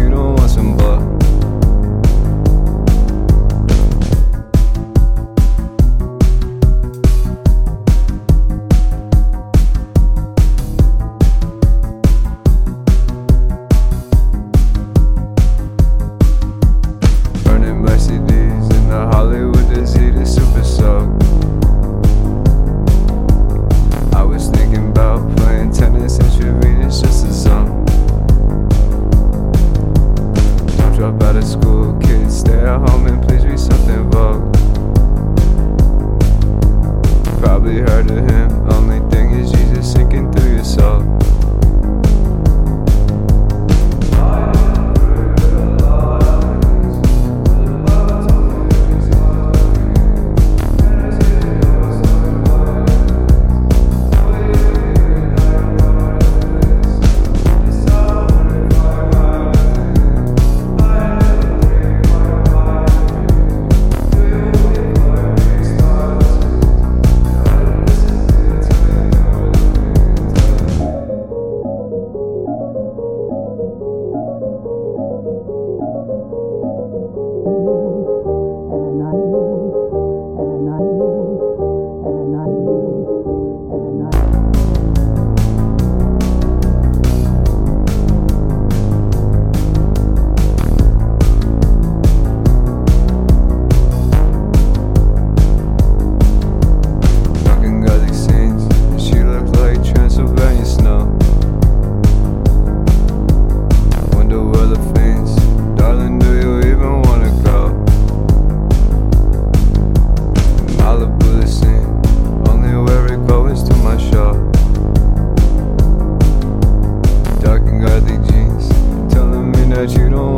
you don't want some Home and please be something vulgar. Probably heard of him.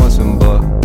once and but